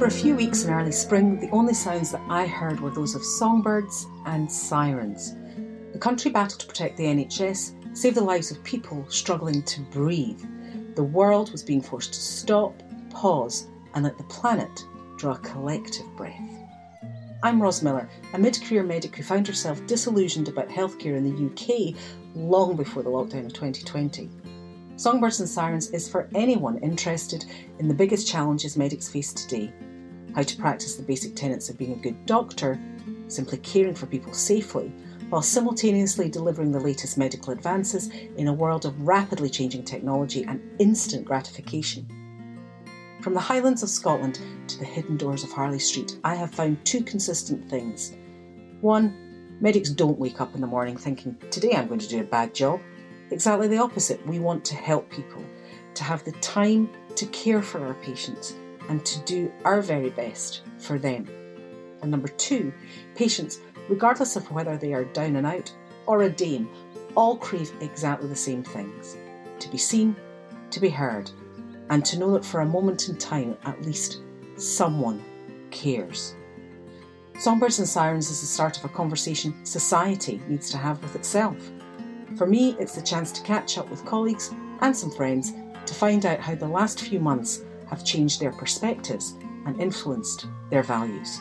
For a few weeks in early spring, the only sounds that I heard were those of songbirds and sirens. The country battled to protect the NHS, save the lives of people struggling to breathe. The world was being forced to stop, pause, and let the planet draw a collective breath. I'm Ros Miller, a mid career medic who found herself disillusioned about healthcare in the UK long before the lockdown of 2020. Songbirds and Sirens is for anyone interested in the biggest challenges medics face today how to practice the basic tenets of being a good doctor, simply caring for people safely, while simultaneously delivering the latest medical advances in a world of rapidly changing technology and instant gratification. From the Highlands of Scotland to the hidden doors of Harley Street, I have found two consistent things. One, medics don't wake up in the morning thinking, today I'm going to do a bad job. Exactly the opposite. We want to help people, to have the time to care for our patients, and to do our very best for them. And number two, patients, regardless of whether they are down and out or a dame, all crave exactly the same things to be seen, to be heard, and to know that for a moment in time, at least, someone cares. Songbirds and Sirens is the start of a conversation society needs to have with itself. For me, it's the chance to catch up with colleagues and some friends to find out how the last few months have changed their perspectives and influenced their values.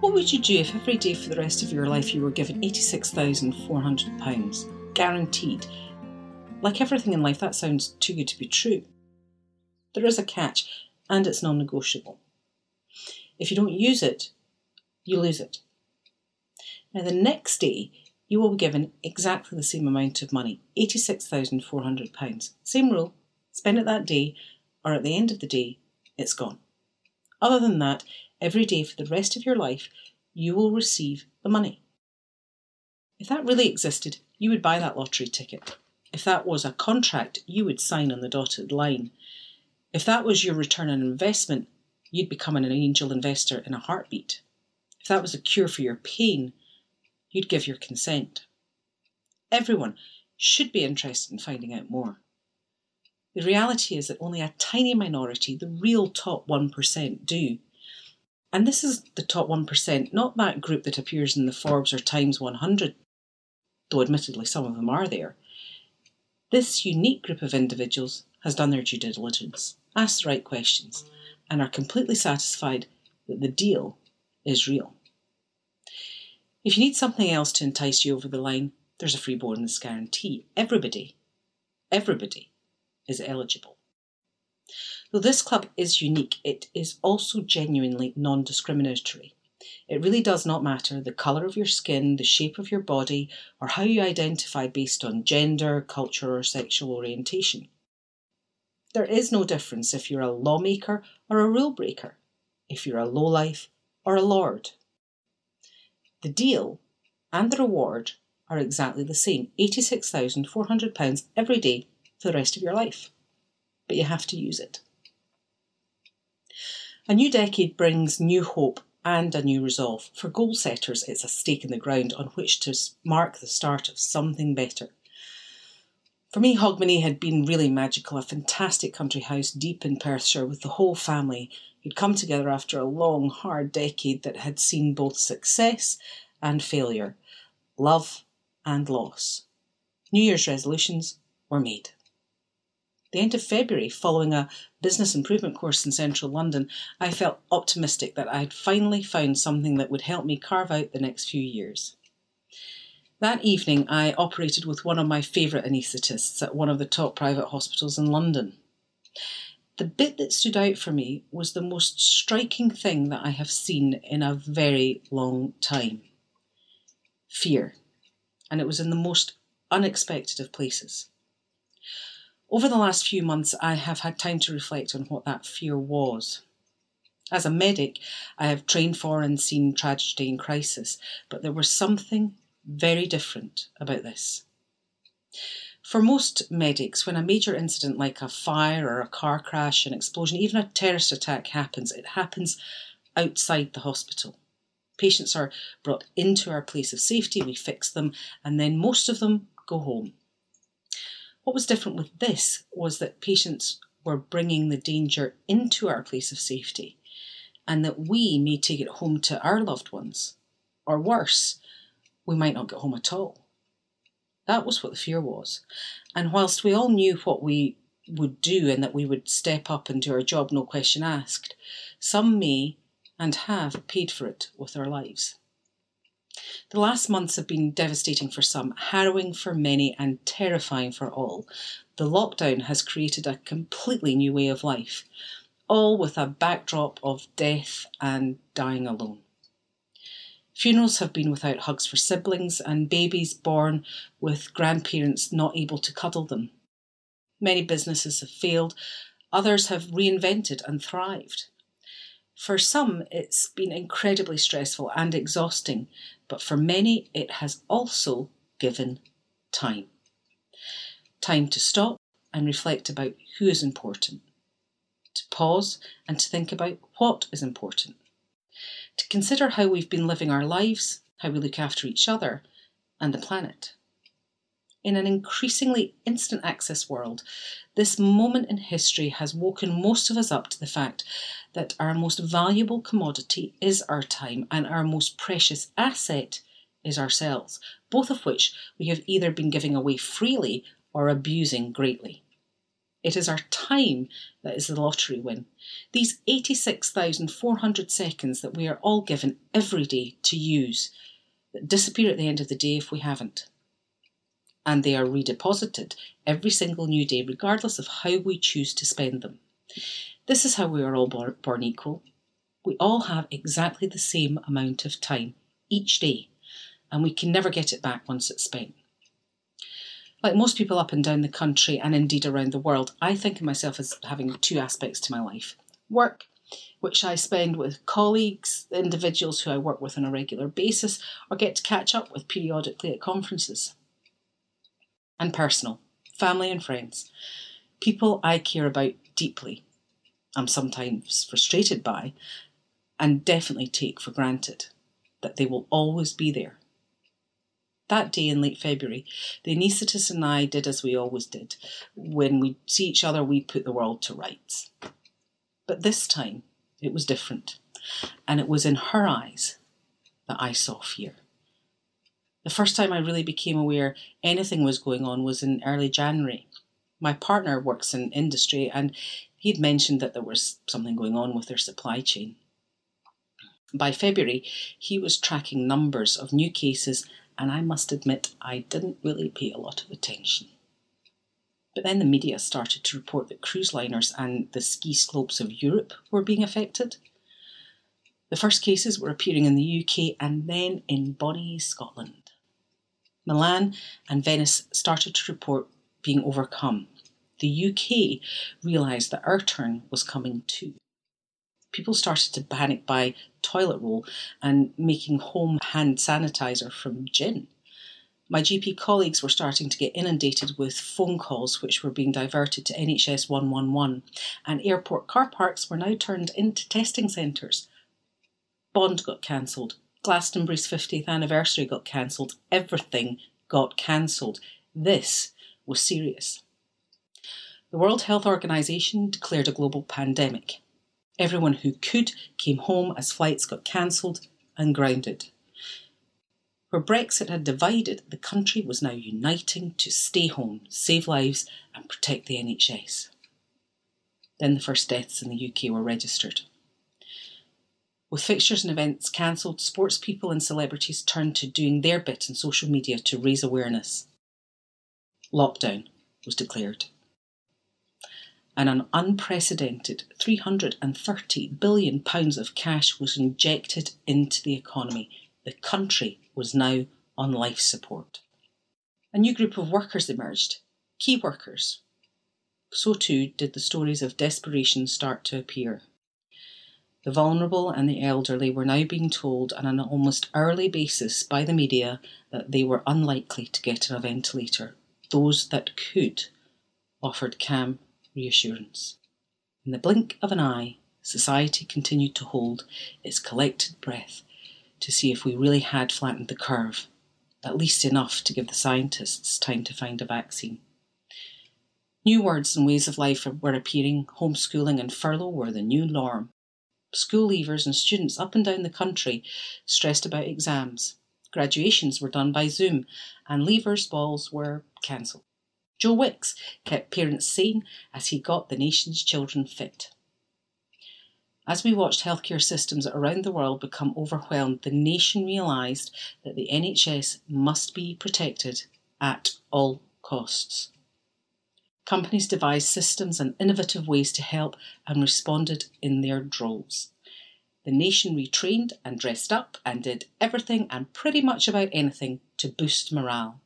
What would you do if every day for the rest of your life you were given £86,400 guaranteed? Like everything in life, that sounds too good to be true. There is a catch, and it's non negotiable. If you don't use it, you lose it. Now, the next day, you will be given exactly the same amount of money £86,400. Same rule spend it that day, or at the end of the day, it's gone. Other than that, every day for the rest of your life, you will receive the money. If that really existed, you would buy that lottery ticket. If that was a contract, you would sign on the dotted line. If that was your return on investment, you'd become an angel investor in a heartbeat. If that was a cure for your pain, you'd give your consent. Everyone should be interested in finding out more. The reality is that only a tiny minority, the real top 1%, do. And this is the top 1%, not that group that appears in the Forbes or Times 100, though admittedly some of them are there. This unique group of individuals has done their due diligence, asked the right questions, and are completely satisfied that the deal is real. If you need something else to entice you over the line, there's a free bonus guarantee. Everybody, everybody is eligible. Though this club is unique, it is also genuinely non discriminatory. It really does not matter the colour of your skin, the shape of your body, or how you identify based on gender, culture, or sexual orientation. There is no difference if you're a lawmaker or a rule breaker, if you're a lowlife or a lord. The deal and the reward are exactly the same £86,400 every day for the rest of your life. But you have to use it. A new decade brings new hope and a new resolve. For goal setters, it's a stake in the ground on which to mark the start of something better. For me, Hogmanay had been really magical, a fantastic country house deep in Perthshire with the whole family who'd come together after a long, hard decade that had seen both success and failure, love and loss. New Year's resolutions were made. The end of February, following a business improvement course in central London, I felt optimistic that I had finally found something that would help me carve out the next few years. That evening, I operated with one of my favourite anaesthetists at one of the top private hospitals in London. The bit that stood out for me was the most striking thing that I have seen in a very long time fear. And it was in the most unexpected of places. Over the last few months, I have had time to reflect on what that fear was. As a medic, I have trained for and seen tragedy and crisis, but there was something very different about this. For most medics, when a major incident like a fire or a car crash, an explosion, even a terrorist attack happens, it happens outside the hospital. Patients are brought into our place of safety, we fix them, and then most of them go home. What was different with this was that patients were bringing the danger into our place of safety and that we may take it home to our loved ones. Or worse, we might not get home at all. That was what the fear was. And whilst we all knew what we would do and that we would step up and do our job, no question asked, some may and have paid for it with their lives. The last months have been devastating for some, harrowing for many, and terrifying for all. The lockdown has created a completely new way of life, all with a backdrop of death and dying alone. Funerals have been without hugs for siblings and babies born with grandparents not able to cuddle them. Many businesses have failed, others have reinvented and thrived. For some, it's been incredibly stressful and exhausting, but for many, it has also given time. Time to stop and reflect about who is important, to pause and to think about what is important to consider how we've been living our lives, how we look after each other and the planet. In an increasingly instant access world, this moment in history has woken most of us up to the fact that our most valuable commodity is our time and our most precious asset is ourselves, both of which we have either been giving away freely or abusing greatly. It is our time that is the lottery win. These 86,400 seconds that we are all given every day to use, that disappear at the end of the day if we haven't. And they are redeposited every single new day, regardless of how we choose to spend them. This is how we are all born equal. We all have exactly the same amount of time each day, and we can never get it back once it's spent like most people up and down the country and indeed around the world, I think of myself as having two aspects to my life. Work, which I spend with colleagues, individuals who I work with on a regular basis or get to catch up with periodically at conferences, and personal, family and friends, people I care about deeply. I'm sometimes frustrated by, and definitely take for granted that they will always be there that day in late February, the anaesthetist and I did as we always did. When we see each other, we put the world to rights. But this time, it was different. And it was in her eyes that I saw fear. The first time I really became aware anything was going on was in early January. My partner works in industry and he'd mentioned that there was something going on with their supply chain. By February, he was tracking numbers of new cases and I must admit I didn't really pay a lot of attention. But then the media started to report that cruise liners and the ski slopes of Europe were being affected. The first cases were appearing in the UK and then in Bonnie, Scotland. Milan and Venice started to report being overcome. The UK realised that our turn was coming too people started to panic buy toilet roll and making home hand sanitizer from gin. My GP colleagues were starting to get inundated with phone calls which were being diverted to NHS 111, and airport car parks were now turned into testing centres. Bond got cancelled. Glastonbury's 50th anniversary got cancelled. Everything got cancelled. This was serious. The World Health Organization declared a global pandemic. Everyone who could came home as flights got cancelled and grounded. Where Brexit had divided, the country was now uniting to stay home, save lives, and protect the NHS. Then the first deaths in the UK were registered. With fixtures and events cancelled, sports people and celebrities turned to doing their bit in social media to raise awareness. Lockdown was declared and an unprecedented £330 billion of cash was injected into the economy. The country was now on life support. A new group of workers emerged key workers. So too did the stories of desperation start to appear. The vulnerable and the elderly were now being told on an almost hourly basis by the media that they were unlikely to get a ventilator. Those that could offered calm reassurance. In the blink of an eye, society continued to hold its collected breath to see if we really had flattened the curve, at least enough to give the scientists time to find a vaccine. New words and ways of life were appearing, homeschooling and furlough were the new norm. School leavers and students up and down the country stressed about exams. Graduations were done by Zoom, and leavers' balls were cancelled. Joe Wicks kept parents sane as he got the nation's children fit. As we watched healthcare systems around the world become overwhelmed, the nation realised that the NHS must be protected at all costs. Companies devised systems and innovative ways to help and responded in their droves. The nation retrained and dressed up and did everything and pretty much about anything to boost morale.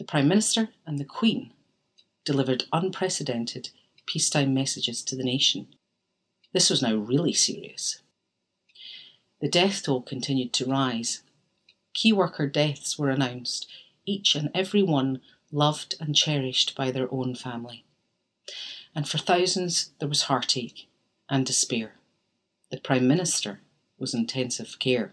The Prime Minister and the Queen delivered unprecedented peacetime messages to the nation. This was now really serious. The death toll continued to rise. Key worker deaths were announced, each and every one loved and cherished by their own family. And for thousands, there was heartache and despair. The Prime Minister was in intensive care.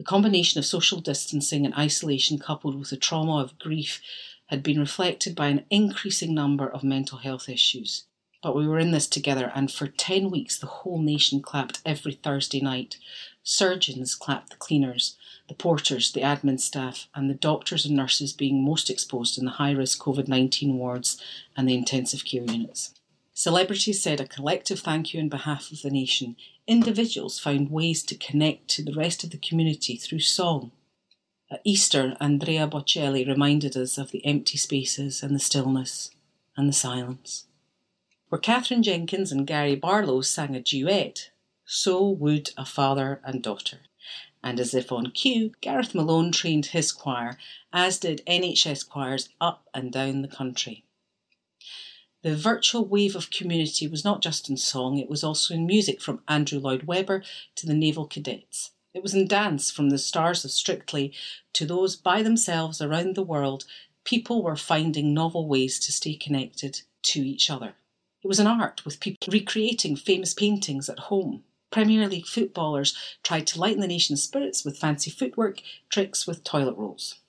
The combination of social distancing and isolation, coupled with the trauma of grief, had been reflected by an increasing number of mental health issues. But we were in this together, and for 10 weeks the whole nation clapped every Thursday night. Surgeons clapped the cleaners, the porters, the admin staff, and the doctors and nurses being most exposed in the high risk COVID 19 wards and the intensive care units. Celebrities said a collective thank you on behalf of the nation. Individuals found ways to connect to the rest of the community through song. At Easter, Andrea Bocelli reminded us of the empty spaces and the stillness and the silence. Where Katherine Jenkins and Gary Barlow sang a duet, so would a father and daughter and as if on cue, Gareth Malone trained his choir, as did NHS choirs up and down the country. The virtual wave of community was not just in song, it was also in music from Andrew Lloyd Webber to the Naval Cadets. It was in dance from the stars of Strictly to those by themselves around the world. People were finding novel ways to stay connected to each other. It was an art with people recreating famous paintings at home. Premier League footballers tried to lighten the nation's spirits with fancy footwork, tricks with toilet rolls.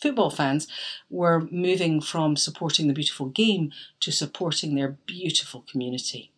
Football fans were moving from supporting the beautiful game to supporting their beautiful community.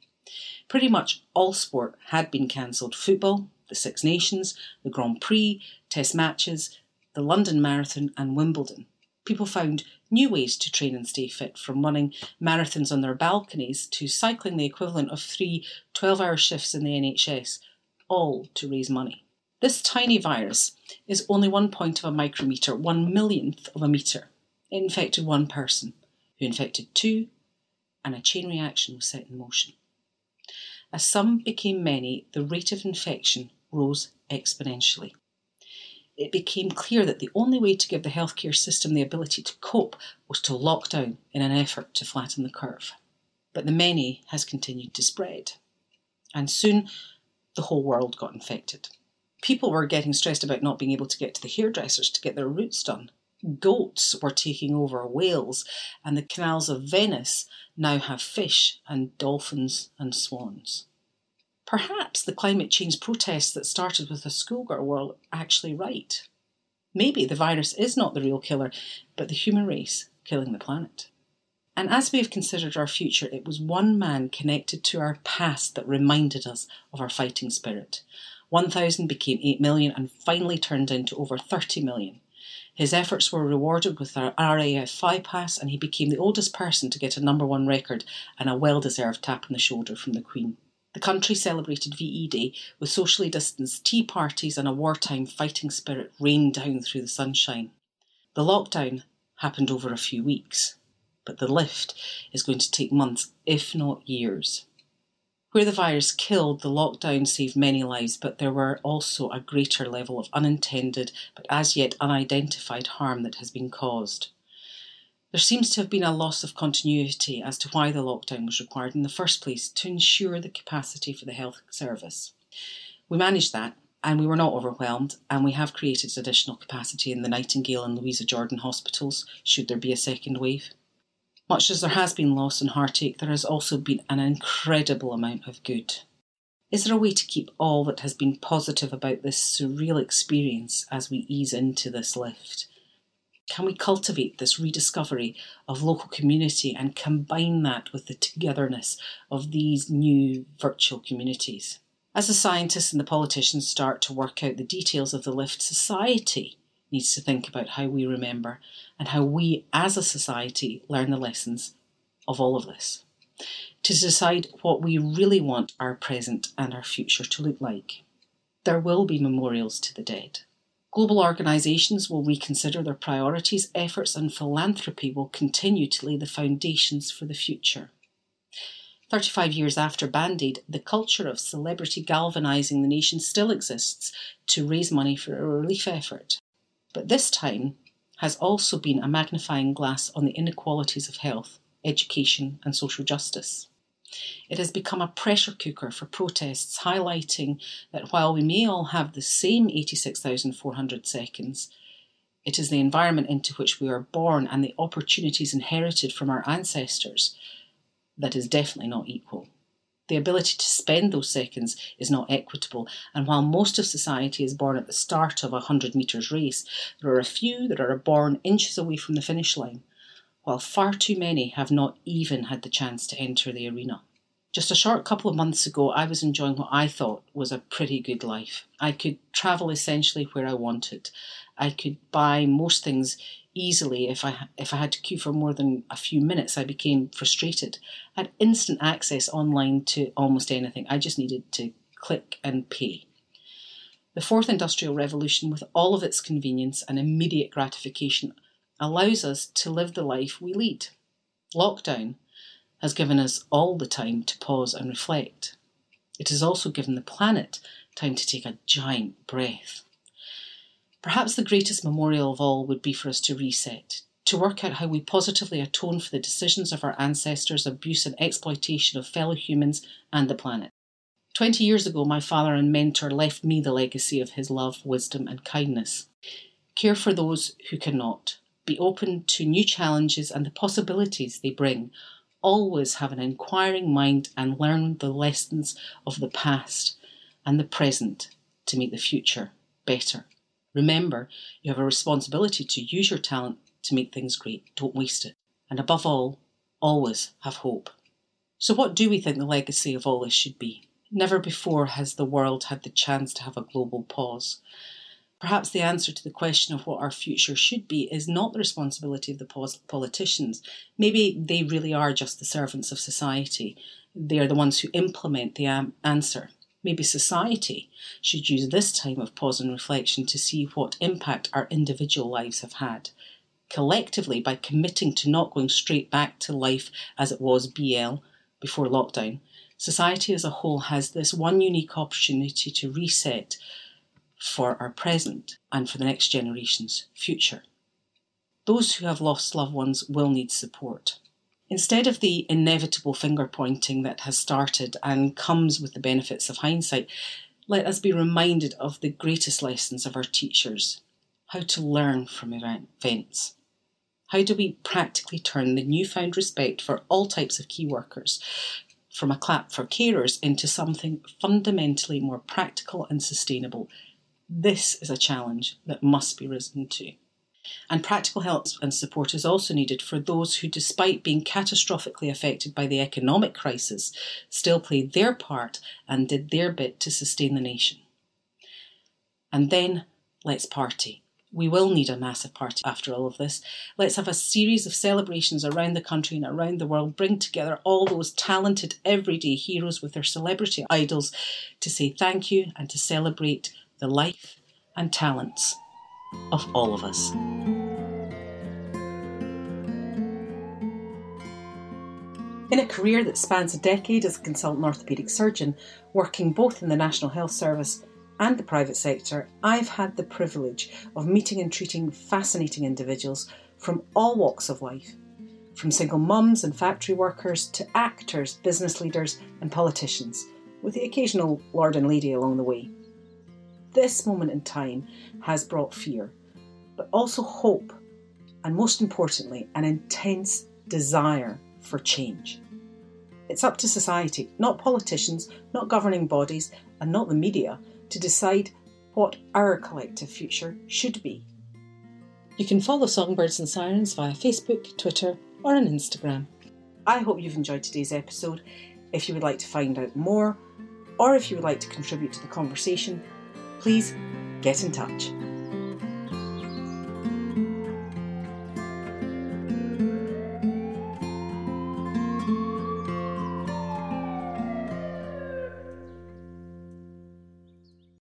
Pretty much all sport had been cancelled football, the Six Nations, the Grand Prix, Test matches, the London Marathon, and Wimbledon people found new ways to train and stay fit, from running marathons on their balconies to cycling the equivalent of three 12 hour shifts in the NHS, all to raise money. This tiny virus is only one point of a micrometre, one millionth of a metre. It infected one person, who infected two, and a chain reaction was set in motion. As some became many, the rate of infection rose exponentially it became clear that the only way to give the healthcare system the ability to cope was to lock down in an effort to flatten the curve. But the many has continued to spread. And soon the whole world got infected. People were getting stressed about not being able to get to the hairdressers to get their roots done. Goats were taking over Wales, and the canals of Venice now have fish and dolphins and swans. Perhaps the climate change protests that started with a schoolgirl were actually right. Maybe the virus is not the real killer, but the human race killing the planet. And as we have considered our future, it was one man connected to our past that reminded us of our fighting spirit. 1,000 became 8 million and finally turned into over 30 million. His efforts were rewarded with our RAF Fly Pass, and he became the oldest person to get a number one record and a well deserved tap on the shoulder from the Queen. The country celebrated VE Day with socially distanced tea parties and a wartime fighting spirit rained down through the sunshine. The lockdown happened over a few weeks, but the lift is going to take months, if not years. Where the virus killed, the lockdown saved many lives, but there were also a greater level of unintended but as yet unidentified harm that has been caused. There seems to have been a loss of continuity as to why the lockdown was required in the first place to ensure the capacity for the health service. We managed that and we were not overwhelmed, and we have created additional capacity in the Nightingale and Louisa Jordan hospitals should there be a second wave. Much as there has been loss and heartache, there has also been an incredible amount of good. Is there a way to keep all that has been positive about this surreal experience as we ease into this lift? Can we cultivate this rediscovery of local community and combine that with the togetherness of these new virtual communities? As the scientists and the politicians start to work out the details of the lift, society needs to think about how we remember and how we as a society learn the lessons of all of this. To decide what we really want our present and our future to look like. There will be memorials to the dead. Global organisations will reconsider their priorities, efforts, and philanthropy will continue to lay the foundations for the future. 35 years after Band Aid, the culture of celebrity galvanising the nation still exists to raise money for a relief effort. But this time has also been a magnifying glass on the inequalities of health, education, and social justice. It has become a pressure cooker for protests, highlighting that while we may all have the same 86,400 seconds, it is the environment into which we are born and the opportunities inherited from our ancestors that is definitely not equal. The ability to spend those seconds is not equitable, and while most of society is born at the start of a 100 metres race, there are a few that are born inches away from the finish line while far too many have not even had the chance to enter the arena. Just a short couple of months ago, I was enjoying what I thought was a pretty good life. I could travel essentially where I wanted. I could buy most things easily. If I if I had to queue for more than a few minutes, I became frustrated. I had instant access online to almost anything. I just needed to click and pay. The fourth industrial revolution, with all of its convenience and immediate gratification, allows us to live the life we lead. Lockdown has given us all the time to pause and reflect. It has also given the planet time to take a giant breath. Perhaps the greatest memorial of all would be for us to reset, to work out how we positively atone for the decisions of our ancestors' abuse and exploitation of fellow humans and the planet. Twenty years ago, my father and mentor left me the legacy of his love, wisdom, and kindness. Care for those who cannot, be open to new challenges and the possibilities they bring. Always have an inquiring mind and learn the lessons of the past and the present to make the future better. Remember, you have a responsibility to use your talent to make things great. Don't waste it. And above all, always have hope. So, what do we think the legacy of all this should be? Never before has the world had the chance to have a global pause. Perhaps the answer to the question of what our future should be is not the responsibility of the politicians. Maybe they really are just the servants of society. They are the ones who implement the answer. Maybe society should use this time of pause and reflection to see what impact our individual lives have had. Collectively, by committing to not going straight back to life as it was BL before lockdown, society as a whole has this one unique opportunity to reset for our present and for the next generation's future. Those who have lost loved ones will need support. Instead of the inevitable finger pointing that has started and comes with the benefits of hindsight, let us be reminded of the greatest lessons of our teachers how to learn from events. How do we practically turn the newfound respect for all types of key workers from a clap for carers into something fundamentally more practical and sustainable this is a challenge that must be risen to. And practical help and support is also needed for those who, despite being catastrophically affected by the economic crisis, still played their part and did their bit to sustain the nation. And then let's party. We will need a massive party after all of this. Let's have a series of celebrations around the country and around the world, bring together all those talented everyday heroes with their celebrity idols to say thank you and to celebrate the life and talents of all of us. In a career that spans a decade as a consultant orthopaedic surgeon, working both in the National Health Service and the private sector, I've had the privilege of meeting and treating fascinating individuals from all walks of life, from single mums and factory workers to actors, business leaders, and politicians, with the occasional lord and lady along the way this moment in time has brought fear, but also hope, and most importantly, an intense desire for change. It's up to society, not politicians, not governing bodies, and not the media, to decide what our collective future should be. You can follow Songbirds and Sirens via Facebook, Twitter, or on Instagram. I hope you've enjoyed today's episode. If you would like to find out more, or if you would like to contribute to the conversation, please get in touch.